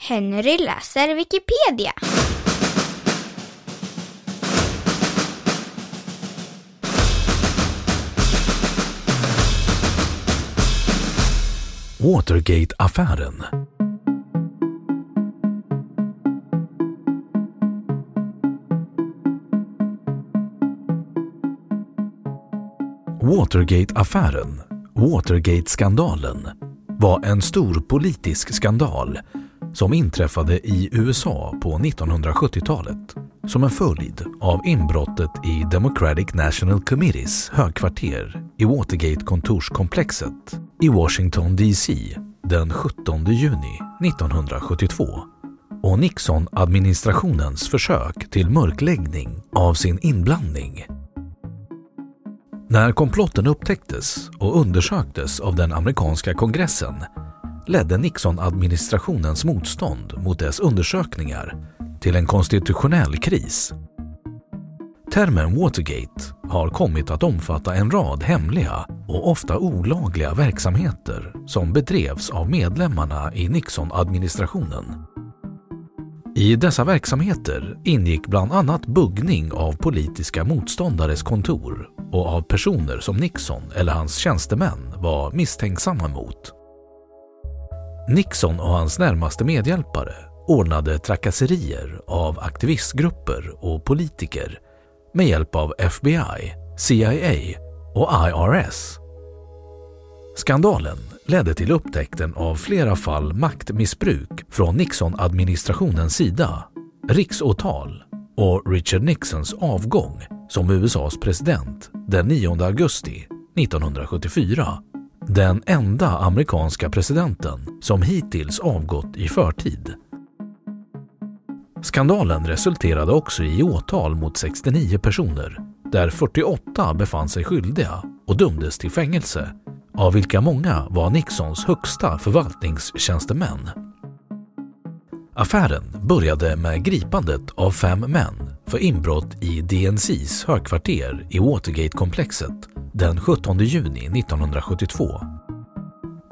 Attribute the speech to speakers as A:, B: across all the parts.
A: Henry läser Wikipedia.
B: Watergate-affären. Watergate-affären, Watergate-skandalen, var en stor politisk skandal som inträffade i USA på 1970-talet som en följd av inbrottet i Democratic National Committees högkvarter i Watergate-kontorskomplexet i Washington DC den 17 juni 1972 och Nixon-administrationens försök till mörkläggning av sin inblandning. När komplotten upptäcktes och undersöktes av den amerikanska kongressen ledde Nixon-administrationens motstånd mot dess undersökningar till en konstitutionell kris. Termen Watergate har kommit att omfatta en rad hemliga och ofta olagliga verksamheter som bedrevs av medlemmarna i Nixon-administrationen. I dessa verksamheter ingick bland annat buggning av politiska motståndares kontor och av personer som Nixon eller hans tjänstemän var misstänksamma mot. Nixon och hans närmaste medhjälpare ordnade trakasserier av aktivistgrupper och politiker med hjälp av FBI, CIA och IRS. Skandalen ledde till upptäckten av flera fall maktmissbruk från Nixon-administrationens sida, riksåtal och Richard Nixons avgång som USAs president den 9 augusti 1974 den enda amerikanska presidenten som hittills avgått i förtid. Skandalen resulterade också i åtal mot 69 personer där 48 befann sig skyldiga och dömdes till fängelse, av vilka många var Nixons högsta förvaltningstjänstemän. Affären började med gripandet av fem män för inbrott i DNCs högkvarter i Watergate-komplexet den 17 juni 1972.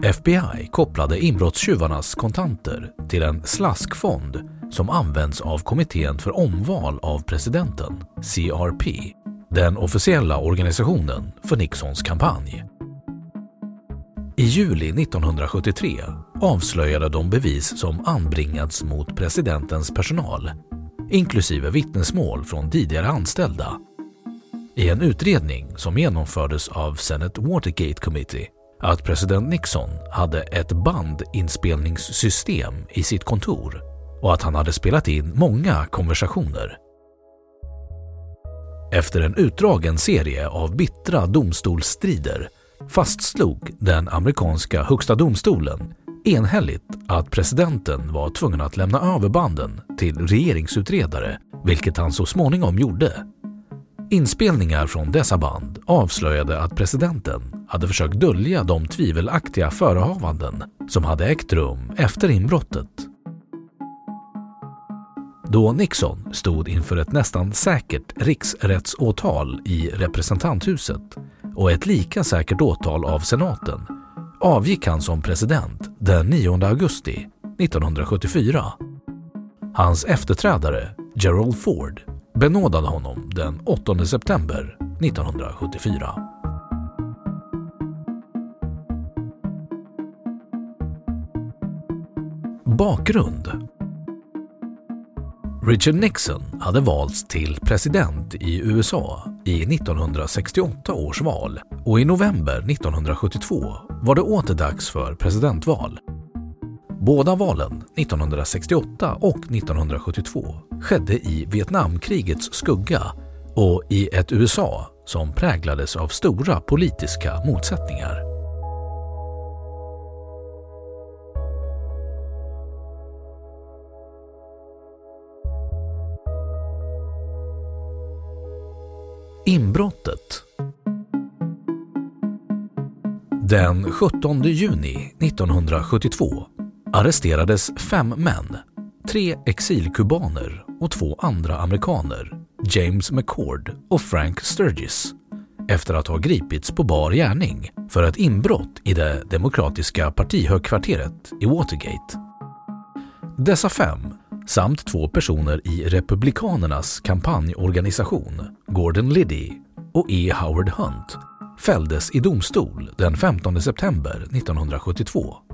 B: FBI kopplade inbrottstjuvarnas kontanter till en slaskfond som används av Kommittén för omval av presidenten, CRP, den officiella organisationen för Nixons kampanj. I juli 1973 avslöjade de bevis som anbringats mot presidentens personal, inklusive vittnesmål från tidigare anställda. I en utredning som genomfördes av Senate Watergate Committee att president Nixon hade ett bandinspelningssystem i sitt kontor och att han hade spelat in många konversationer. Efter en utdragen serie av bittra domstolsstrider fastslog den amerikanska högsta domstolen enhälligt att presidenten var tvungen att lämna över banden till regeringsutredare, vilket han så småningom gjorde. Inspelningar från dessa band avslöjade att presidenten hade försökt dölja de tvivelaktiga förehavanden som hade ägt rum efter inbrottet. Då Nixon stod inför ett nästan säkert riksrättsåtal i representanthuset och ett lika säkert åtal av senaten avgick han som president den 9 augusti 1974. Hans efterträdare, Gerald Ford, benådade honom den 8 september 1974. Bakgrund Richard Nixon hade valts till president i USA i 1968 års val och i november 1972 var det åter dags för presidentval. Båda valen, 1968 och 1972, skedde i Vietnamkrigets skugga och i ett USA som präglades av stora politiska motsättningar. Inbrottet Den 17 juni 1972 arresterades fem män, tre exilkubaner och två andra amerikaner, James McCord och Frank Sturgis, efter att ha gripits på bar gärning för ett inbrott i det demokratiska partihögkvarteret i Watergate. Dessa fem samt två personer i Republikanernas kampanjorganisation, Gordon Liddy och E. Howard Hunt, fälldes i domstol den 15 september 1972.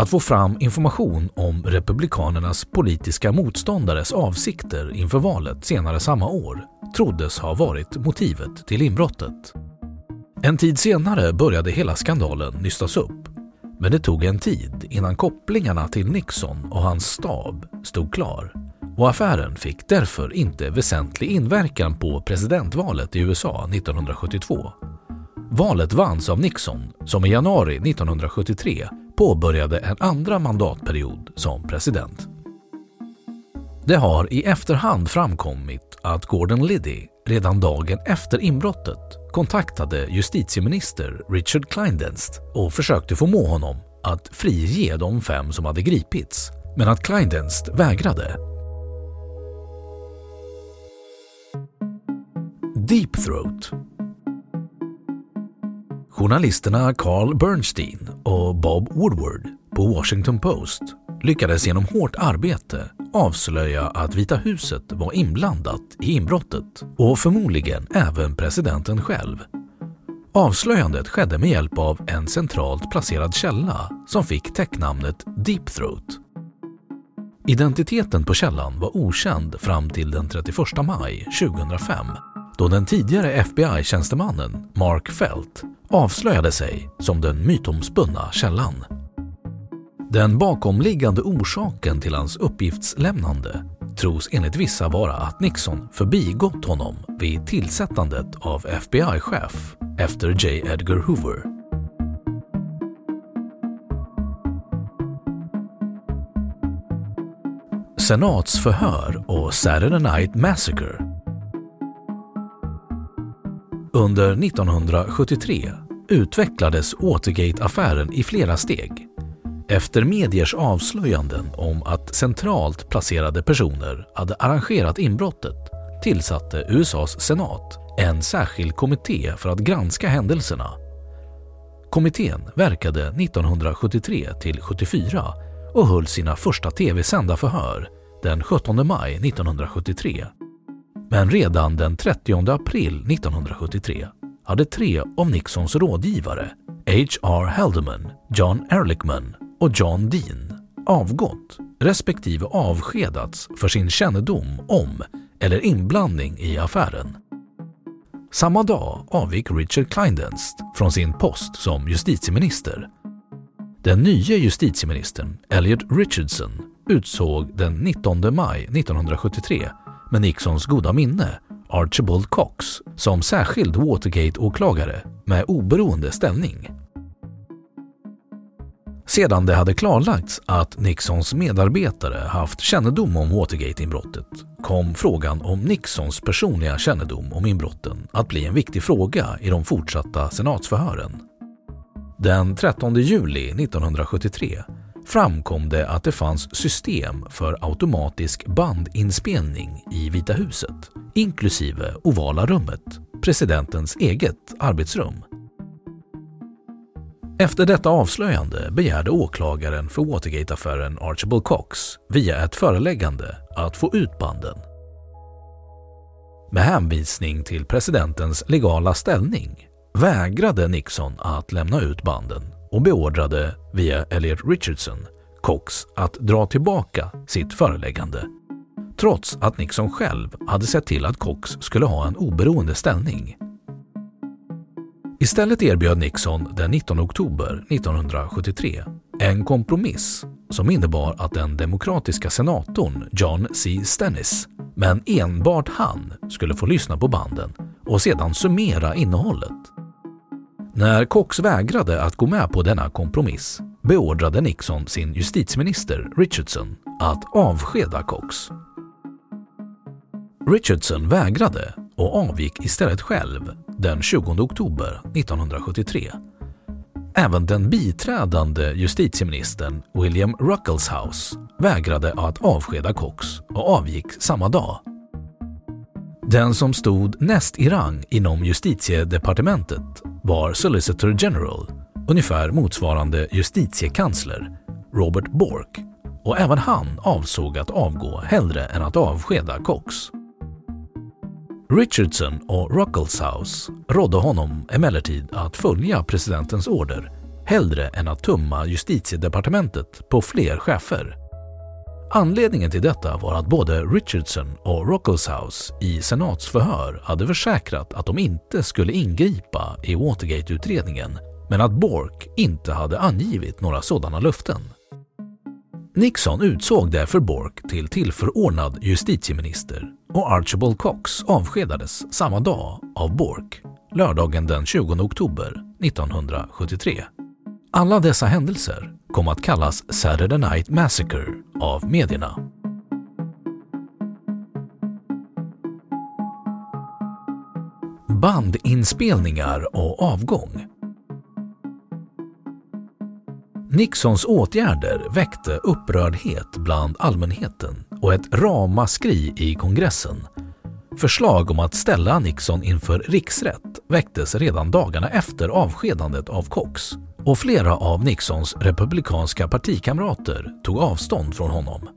B: Att få fram information om Republikanernas politiska motståndares avsikter inför valet senare samma år troddes ha varit motivet till inbrottet. En tid senare började hela skandalen nystas upp men det tog en tid innan kopplingarna till Nixon och hans stab stod klar och affären fick därför inte väsentlig inverkan på presidentvalet i USA 1972. Valet vanns av Nixon som i januari 1973 påbörjade en andra mandatperiod som president. Det har i efterhand framkommit att Gordon Liddy redan dagen efter inbrottet kontaktade justitieminister Richard Kleindenst och försökte förmå honom att frige de fem som hade gripits, men att Kleindenst vägrade. Deep Throat Journalisterna Carl Bernstein och Bob Woodward på Washington Post lyckades genom hårt arbete avslöja att Vita huset var inblandat i inbrottet och förmodligen även presidenten själv. Avslöjandet skedde med hjälp av en centralt placerad källa som fick täcknamnet Deep Throat. Identiteten på källan var okänd fram till den 31 maj 2005 då den tidigare FBI-tjänstemannen Mark Felt avslöjade sig som den mytomspunna källan. Den bakomliggande orsaken till hans uppgiftslämnande tros enligt vissa vara att Nixon förbigått honom vid tillsättandet av FBI-chef efter J. Edgar Hoover. Senatsförhör och Saturday Night Massacre under 1973 utvecklades Watergate-affären i flera steg efter mediers avslöjanden om att centralt placerade personer hade arrangerat inbrottet tillsatte USAs senat en särskild kommitté för att granska händelserna. Kommittén verkade 1973 till 74 och höll sina första tv-sända förhör den 17 maj 1973. Men redan den 30 april 1973 hade tre av Nixons rådgivare, H.R. Haldeman, John Ehrlichman och John Dean avgått respektive avskedats för sin kännedom om eller inblandning i affären. Samma dag avgick Richard Kleindenst från sin post som justitieminister. Den nya justitieministern, Elliot Richardson, utsåg den 19 maj 1973 med Nixons goda minne Archibald Cox som särskild Watergate-åklagare med oberoende ställning. Sedan det hade klarlagts att Nixons medarbetare haft kännedom om Watergate-inbrottet kom frågan om Nixons personliga kännedom om inbrotten att bli en viktig fråga i de fortsatta senatsförhören. Den 13 juli 1973 framkom det att det fanns system för automatisk bandinspelning i Vita huset, inklusive ovala rummet, presidentens eget arbetsrum. Efter detta avslöjande begärde åklagaren för Watergate-affären Archibald Cox via ett föreläggande att få ut banden. Med hänvisning till presidentens legala ställning vägrade Nixon att lämna ut banden och beordrade via Elliot Richardson Cox att dra tillbaka sitt föreläggande trots att Nixon själv hade sett till att Cox skulle ha en oberoende ställning. Istället erbjöd Nixon den 19 oktober 1973 en kompromiss som innebar att den demokratiska senatorn John C. Stennis, men enbart han, skulle få lyssna på banden och sedan summera innehållet. När Cox vägrade att gå med på denna kompromiss beordrade Nixon sin justitieminister Richardson att avskeda Cox. Richardson vägrade och avgick istället själv den 20 oktober 1973. Även den biträdande justitieministern William Ruckelshaus vägrade att avskeda Cox och avgick samma dag. Den som stod näst i rang inom justitiedepartementet var Solicitor General, ungefär motsvarande justitiekansler, Robert Bork och även han avsåg att avgå hellre än att avskeda Cox. Richardson och Ruckelshaus rådde honom emellertid att följa presidentens order hellre än att tumma justitiedepartementet på fler chefer. Anledningen till detta var att både Richardson och Rockelshouse i senatsförhör hade försäkrat att de inte skulle ingripa i Watergate-utredningen men att Bork inte hade angivit några sådana löften. Nixon utsåg därför Bork till tillförordnad justitieminister och Archibald Cox avskedades samma dag av Bork, lördagen den 20 oktober 1973. Alla dessa händelser kom att kallas Saturday Night Massacre av medierna. Bandinspelningar och avgång Nixons åtgärder väckte upprördhet bland allmänheten och ett ramaskri i kongressen. Förslag om att ställa Nixon inför riksrätt väcktes redan dagarna efter avskedandet av Cox och flera av Nixons republikanska partikamrater tog avstånd från honom.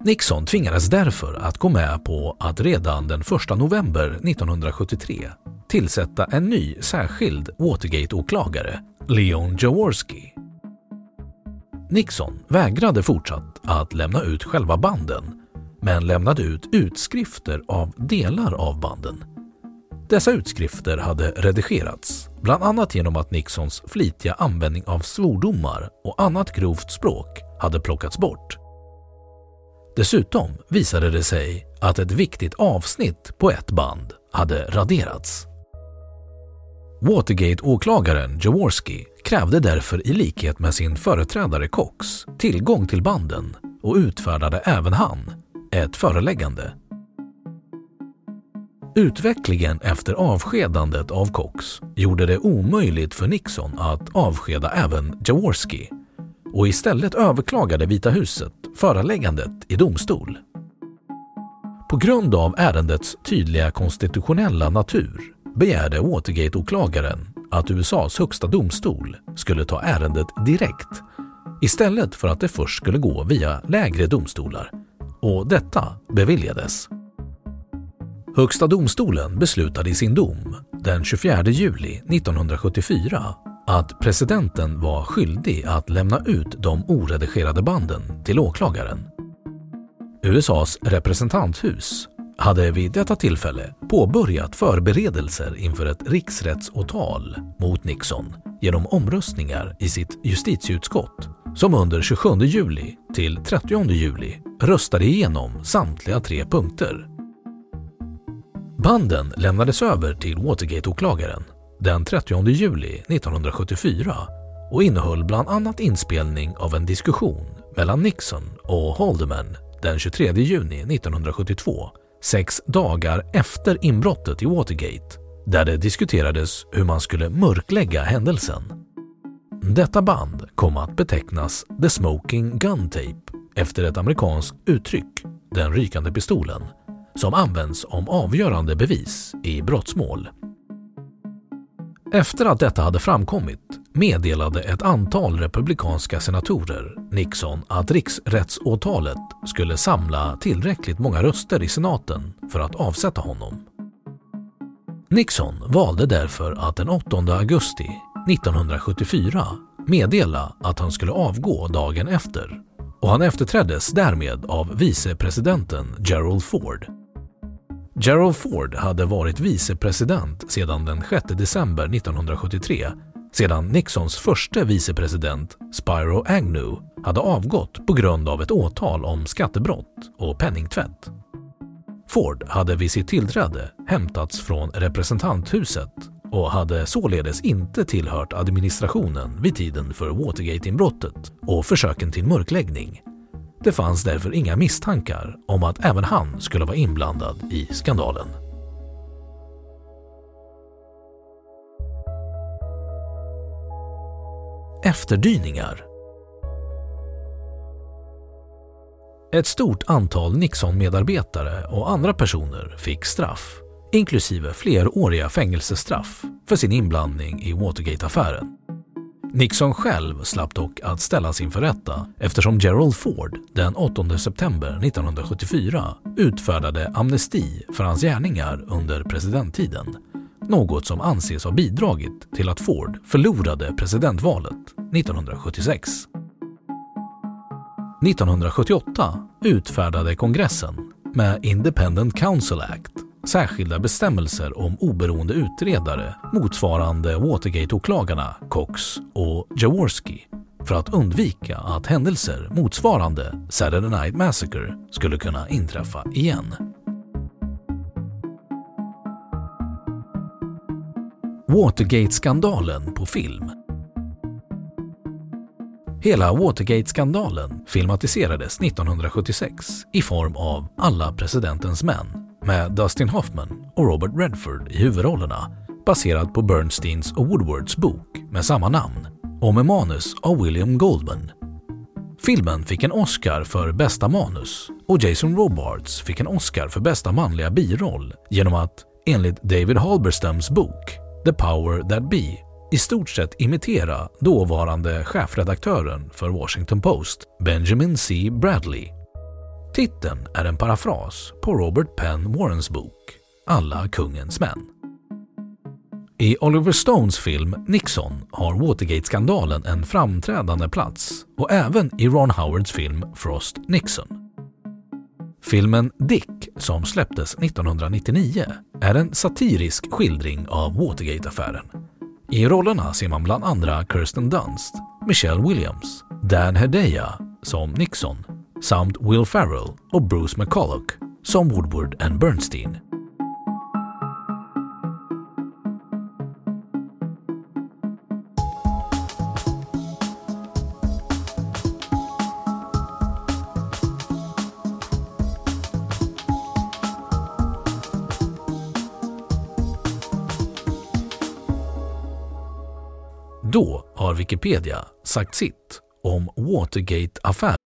B: Nixon tvingades därför att gå med på att redan den 1 november 1973 tillsätta en ny särskild Watergate-åklagare, Leon Jaworski. Nixon vägrade fortsatt att lämna ut själva banden men lämnade ut utskrifter av delar av banden. Dessa utskrifter hade redigerats, bland annat genom att Nixons flitiga användning av svordomar och annat grovt språk hade plockats bort. Dessutom visade det sig att ett viktigt avsnitt på ett band hade raderats. Watergate-åklagaren Jaworski krävde därför i likhet med sin företrädare Cox tillgång till banden och utfärdade även han ett föreläggande. Utvecklingen efter avskedandet av Cox gjorde det omöjligt för Nixon att avskeda även Jaworski och istället överklagade Vita huset föreläggandet i domstol. På grund av ärendets tydliga konstitutionella natur begärde Watergate-åklagaren att USAs högsta domstol skulle ta ärendet direkt istället för att det först skulle gå via lägre domstolar och detta beviljades. Högsta domstolen beslutade i sin dom den 24 juli 1974 att presidenten var skyldig att lämna ut de oredigerade banden till åklagaren. USAs representanthus hade vid detta tillfälle påbörjat förberedelser inför ett riksrättsåtal mot Nixon genom omröstningar i sitt justitieutskott som under 27 juli till 30 juli röstade igenom samtliga tre punkter. Banden lämnades över till Watergate-åklagaren den 30 juli 1974 och innehöll bland annat inspelning av en diskussion mellan Nixon och Haldeman den 23 juni 1972, sex dagar efter inbrottet i Watergate, där det diskuterades hur man skulle mörklägga händelsen. Detta band kom att betecknas The Smoking Gun Tape efter ett amerikanskt uttryck, den rykande pistolen, som används om avgörande bevis i brottsmål. Efter att detta hade framkommit meddelade ett antal republikanska senatorer Nixon att riksrättsåtalet skulle samla tillräckligt många röster i senaten för att avsätta honom. Nixon valde därför att den 8 augusti 1974 meddela att han skulle avgå dagen efter och han efterträddes därmed av vicepresidenten Gerald Ford. Gerald Ford hade varit vicepresident sedan den 6 december 1973 sedan Nixons första vicepresident Spiro Agnew hade avgått på grund av ett åtal om skattebrott och penningtvätt. Ford hade vid sitt tillträde hämtats från representanthuset och hade således inte tillhört administrationen vid tiden för Watergate-inbrottet och försöken till mörkläggning. Det fanns därför inga misstankar om att även han skulle vara inblandad i skandalen. Efterdyningar Ett stort antal Nixon-medarbetare och andra personer fick straff, inklusive fleråriga fängelsestraff, för sin inblandning i Watergate-affären. Nixon själv slapp dock att ställas inför rätta eftersom Gerald Ford den 8 september 1974 utfärdade amnesti för hans gärningar under presidenttiden. Något som anses ha bidragit till att Ford förlorade presidentvalet 1976. 1978 utfärdade kongressen med Independent Council Act särskilda bestämmelser om oberoende utredare motsvarande Watergate-åklagarna Cox och Jaworski för att undvika att händelser motsvarande Saturday Night Massacre skulle kunna inträffa igen. Watergate-skandalen på film Hela Watergate-skandalen filmatiserades 1976 i form av Alla presidentens män med Dustin Hoffman och Robert Redford i huvudrollerna baserad på Bernsteins och Woodwards bok med samma namn och med manus av William Goldman. Filmen fick en Oscar för bästa manus och Jason Robards fick en Oscar för bästa manliga biroll genom att, enligt David Halberstams bok The Power That Be, i stort sett imitera dåvarande chefredaktören för Washington Post, Benjamin C. Bradley. Titeln är en parafras på Robert Penn Warrens bok Alla kungens män. I Oliver Stones film Nixon har Watergate-skandalen en framträdande plats och även i Ron Howards film Frost Nixon. Filmen Dick, som släpptes 1999, är en satirisk skildring av Watergate-affären i rollerna ser man bland andra Kirsten Dunst, Michelle Williams, Dan Hedaya som Nixon samt Will Ferrell och Bruce McCulloch som Woodward and Bernstein. Då har Wikipedia sagt sitt om Watergate-affären.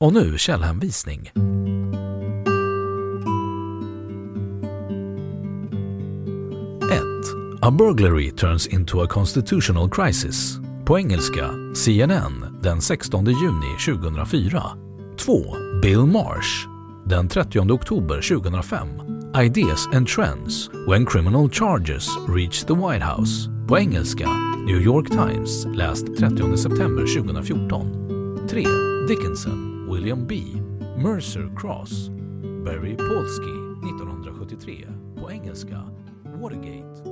B: Och nu källhänvisning. A burglary turns into a constitutional crisis. På engelska CNN den 16 juni 2004. 2. Bill Marsh den 30 oktober 2005. Ideas and Trends When Criminal Charges Reach the White House. På engelska New York Times läst 30 september 2014. 3. Dickinson William B. Mercer Cross, Barry Polsky 1973 på engelska, Watergate.